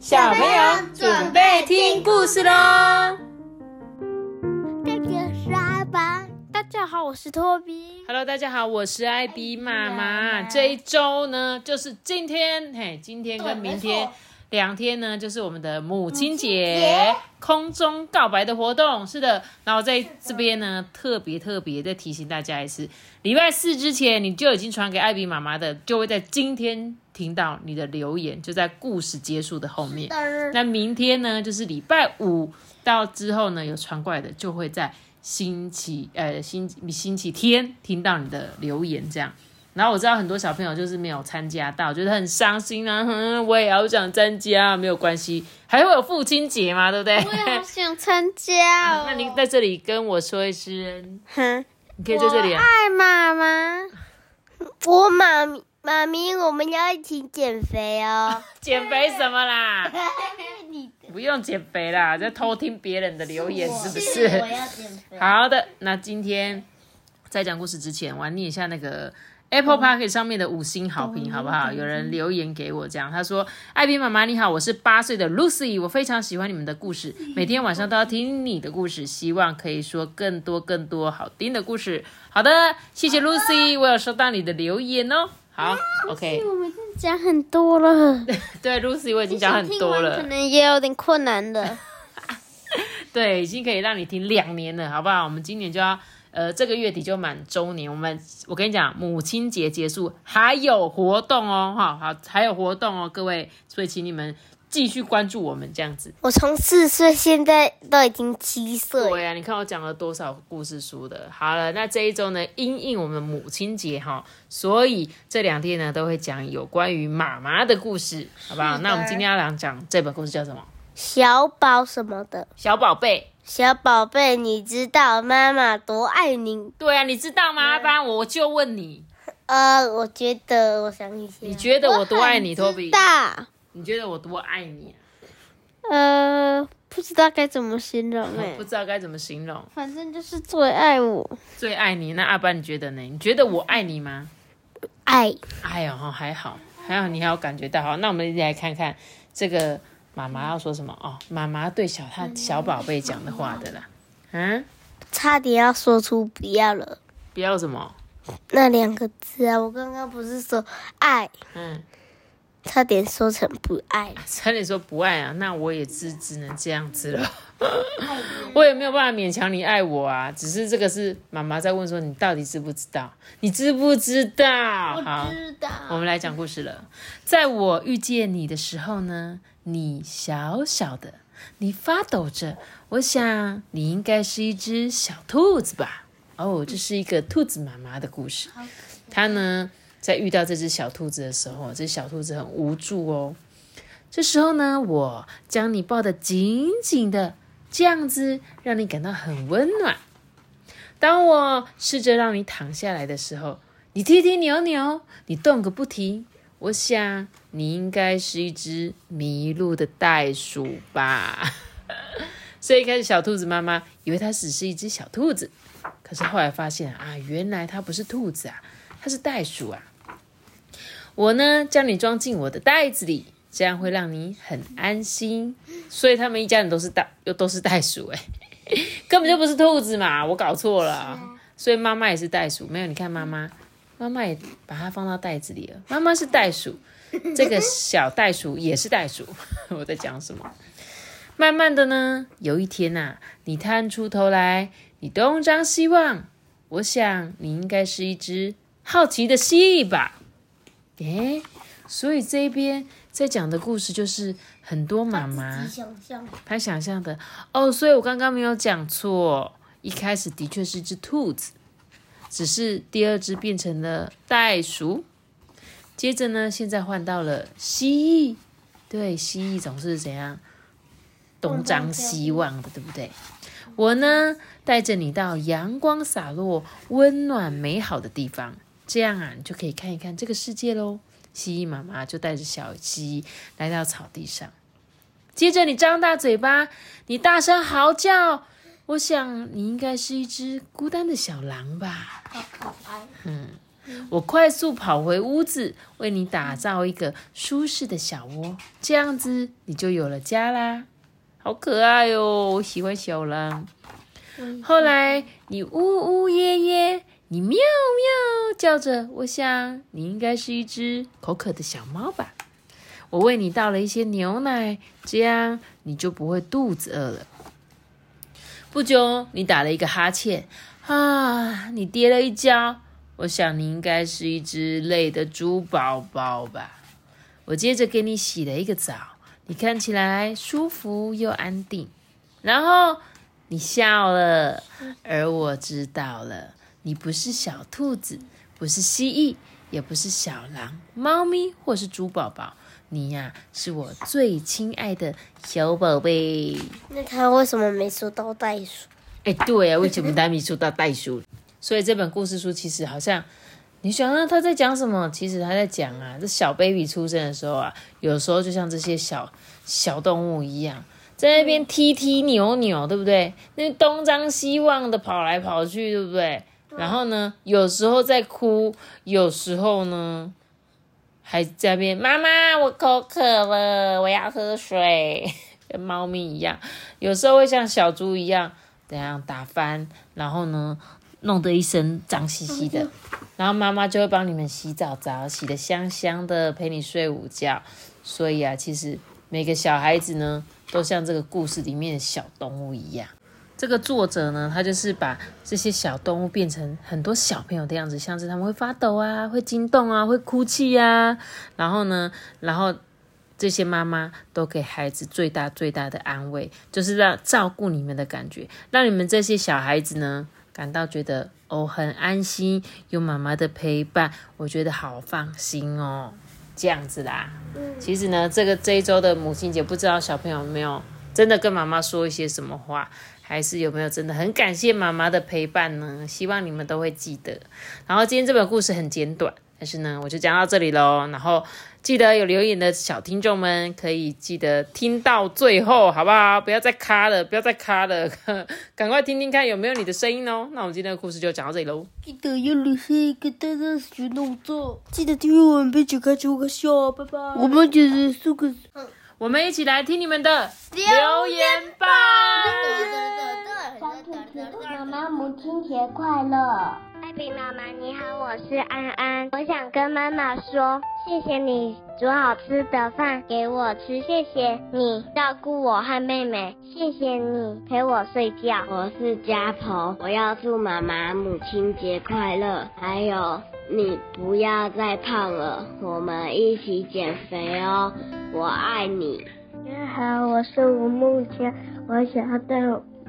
小朋友准备听故事喽！这个是阿爸，大家好，我是托比。Hello，大家好，我是艾比妈妈。这一周呢，就是今天，嘿，今天跟明天两天呢，就是我们的母亲节空中告白的活动。是的，然后在这边呢，特别特别再提醒大家一次，礼拜四之前你就已经传给艾比妈妈的，就会在今天听到你的留言，就在故事结束的后面。那明天呢，就是礼拜五到之后呢，有传过来的，就会在星期呃星星期天听到你的留言这样。然后我知道很多小朋友就是没有参加到，觉得很伤心啊，哼，我也好想参加，没有关系，还会有父亲节嘛，对不对？我也好想参加哦。那您在这里跟我说一声，哼，你可以在这里啊。爱妈妈，我妈咪妈咪，我们要一起减肥哦。减肥什么啦？你不用减肥啦，在偷听别人的留言是不是？我要减肥。好的，那今天在讲故事之前，我要念一下那个 Apple Park 上面的五星好评，好不好？有人留言给我，这样他说：“艾比妈妈你好，我是八岁的 Lucy，我非常喜欢你们的故事，每天晚上都要听你的故事，希望可以说更多更多好听的故事。”好的，谢谢 Lucy，我有收到你的留言哦。好，OK，我们已经讲很多了，对 Lucy 我已经讲很多了可，能也有点困难的。对，已经可以让你听两年了，好不好？我们今年就要，呃，这个月底就满周年。我们，我跟你讲，母亲节结束还有活动哦，哈，好，还有活动哦，各位，所以请你们继续关注我们这样子。我从四岁，现在都已经七岁。对啊，你看我讲了多少故事书的。好了，那这一周呢，因应我们母亲节哈，所以这两天呢都会讲有关于妈妈的故事，好不好？那我们今天要来讲这本故事叫什么？小宝什么的，小宝贝。小宝贝，你知道妈妈多爱你？对啊，你知道吗？不然我就问你，呃，我觉得，我想一下，你觉得我多爱你，托比？大，你觉得我多爱你、啊？呃，不知道该怎么形容哎、不知道该怎么形容。反正就是最爱我，最爱你，那阿班你觉得呢？你觉得我爱你吗？爱哎呦，还好，还好你还有感觉到。好，那我们一起来看看这个妈妈要说什么哦。妈妈对小他小宝贝讲的话的啦。嗯，差点要说出不要了不要什么？那两个字啊！我刚刚不是说爱，嗯，差点说成不爱。差点说不爱啊，那我也只只能这样子了。我也没有办法勉强你爱我啊，只是这个是妈妈在问说你到底知不知道？你知不知道？好，知道我们来讲故事了。在我遇见你的时候呢，你小小的，你发抖着。我想你应该是一只小兔子吧？哦，这是一个兔子妈妈的故事。它呢，在遇到这只小兔子的时候，这小兔子很无助哦。这时候呢，我将你抱得紧紧的，这样子让你感到很温暖。当我试着让你躺下来的时候，你踢踢扭扭，你动个不停。我想你应该是一只迷路的袋鼠吧。所以一开始小兔子妈妈以为它只是一只小兔子，可是后来发现啊，原来它不是兔子啊，它是袋鼠啊。我呢，将你装进我的袋子里，这样会让你很安心。所以他们一家人都是袋，又都是袋鼠、欸，根本就不是兔子嘛，我搞错了啊。所以妈妈也是袋鼠，没有？你看妈妈，妈妈也把它放到袋子里了。妈妈是袋鼠，这个小袋鼠也是袋鼠。我在讲什么？慢慢的呢，有一天呐、你探出头来，你东张西望，我想你应该是一只好奇的蜥蜴吧？诶，所以这边在讲的故事就是很多妈妈想象她想象的哦，所以我刚刚没有讲错，一开始的确是一只兔子，只是第二只变成了袋鼠，接着呢，现在换到了蜥蜴，对，蜥蜴总是怎样东张西望的，对不对？我呢，带着你到阳光洒落、温暖美好的地方，这样啊，你就可以看一看这个世界喽。蜥蜴妈妈就带着小蜥蜴来到草地上，接着你张大嘴巴，你大声嚎叫。我想你应该是一只孤单的小狼吧？好可爱。嗯我快速跑回屋子，为你打造一个舒适的小窝，这样子你就有了家啦。好可爱哦，我喜欢小狼。后来你呜呜咽咽，你喵喵叫着，我想你应该是一只口渴的小猫吧。我为你倒了一些牛奶，这样你就不会肚子饿了。不久，你打了一个哈欠，啊，你跌了一跤。我想你应该是一只累的猪宝宝吧。我接着给你洗了一个澡，你看起来舒服又安定。然后你笑了，而我知道了，你不是小兔子，不是蜥蜴，也不是小狼、猫咪或是猪宝宝。你呀，是我最亲爱的小宝贝。那他为什么没收到袋鼠？哎，对啊，为什么他没说到袋鼠？所以这本故事书其实好像，你想想他在讲什么？其实他在讲啊，这小 baby 出生的时候啊，有时候就像这些小小动物一样，在那边踢踢扭扭，对不对？那东张西望的跑来跑去，对不对？然后呢，有时候在哭，有时候呢。还在那边，妈妈，我口渴了，我要喝水，跟猫咪一样。有时候会像小猪一样，怎样打翻，然后呢，弄得一身脏兮兮的。然后妈妈就会帮你们洗澡澡，洗的香香的，陪你睡午觉。所以啊，其实每个小孩子呢，都像这个故事里面的小动物一样。这个作者呢，他就是把这些小动物变成很多小朋友的样子，像是他们会发抖啊，会惊动啊，会哭泣呀。然后呢，然后这些妈妈都给孩子最大最大的安慰，就是让照顾你们的感觉，让你们这些小孩子呢感到觉得哦很安心，有妈妈的陪伴，我觉得好放心哦，这样子啦。其实呢，这个这一周的母亲节，不知道小朋友有没有真的跟妈妈说一些什么话。还是有没有真的很感谢妈妈的陪伴呢？希望你们都会记得。然后今天这本故事很简短，但是呢，我就讲到这里喽。然后记得有留言的小听众们可以记得听到最后，好不好？不要再卡了，不要再卡了，赶快听听看有没有你的声音哦。那我们今天的故事就讲到这里喽。记得要留下一个大大的动作，记得订阅我们，并且开启我个笑，拜拜。我们就是四个。我们一起来听你们的留言吧。妈妈，母亲节快乐！艾比妈妈你好，我是安安，我想跟妈妈说，谢谢你煮好吃的饭给我吃，谢谢你照顾我和妹妹，谢谢你陪我睡觉。我是家鹏，我要祝妈妈母亲节快乐，还有你不要再胖了，我们一起减肥哦。我爱你。大家好，我是吴梦谦，我想要对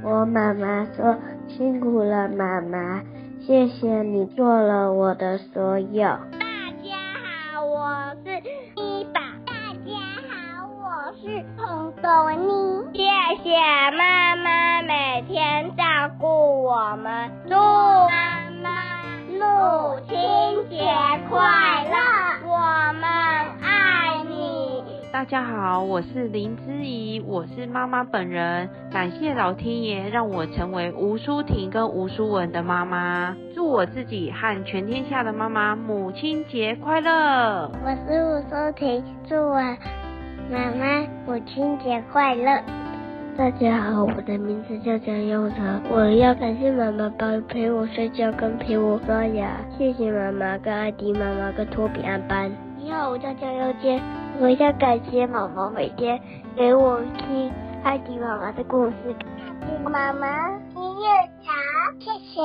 我妈妈说，辛苦了，妈妈，谢谢你做了我的所有。大家好，我是一宝。大家好，我是彭豆妮。谢谢妈妈每天照顾我们，祝妈妈母亲节快乐，大家好，我是林之怡，我是妈妈本人。感谢老天爷让我成为吴淑婷跟吴淑文的妈妈，祝我自己和全天下的妈妈母亲节快乐。我是吴淑婷，祝我妈妈母亲节快乐。大家好，我的名字叫江佑成，我要感谢妈妈帮陪我睡觉跟陪我刷牙，谢谢妈妈跟艾迪妈妈跟托比安班。你好，我叫江佑坚。我要感谢妈妈每天给我听艾迪妈妈的故事。妈妈音乐茶，谢谢。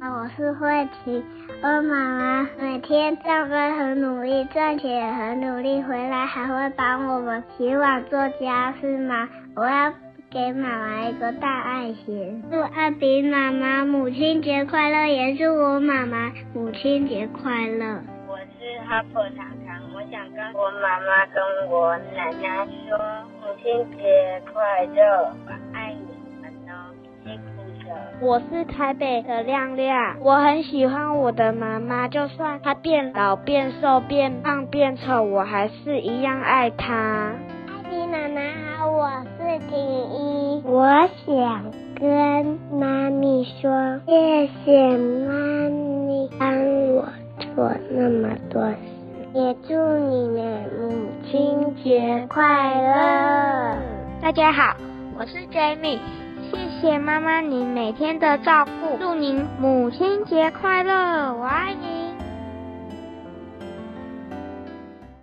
我是慧琪，我妈妈每天上班很努力，赚钱也很努力，回来还会帮我们洗碗做家事吗？我要给妈妈一个大爱心。祝艾比妈妈母亲节快乐，也祝我妈妈母亲节快乐。我是哈珀糖糖，我想跟我妈妈跟我奶奶说母亲节快乐，我爱你们哦，辛苦了。我是台北的亮亮，我很喜欢我的妈妈，就算她变老、变瘦、变胖、变丑，我还是一样爱她。艾比妈妈好，我是婷一，我想跟妈咪说，谢谢妈咪帮我。做那么多事。也祝你们母亲节快乐！大家好，我是 Jamie，谢谢妈妈你每天的照顾，祝您母亲节快乐，我爱你。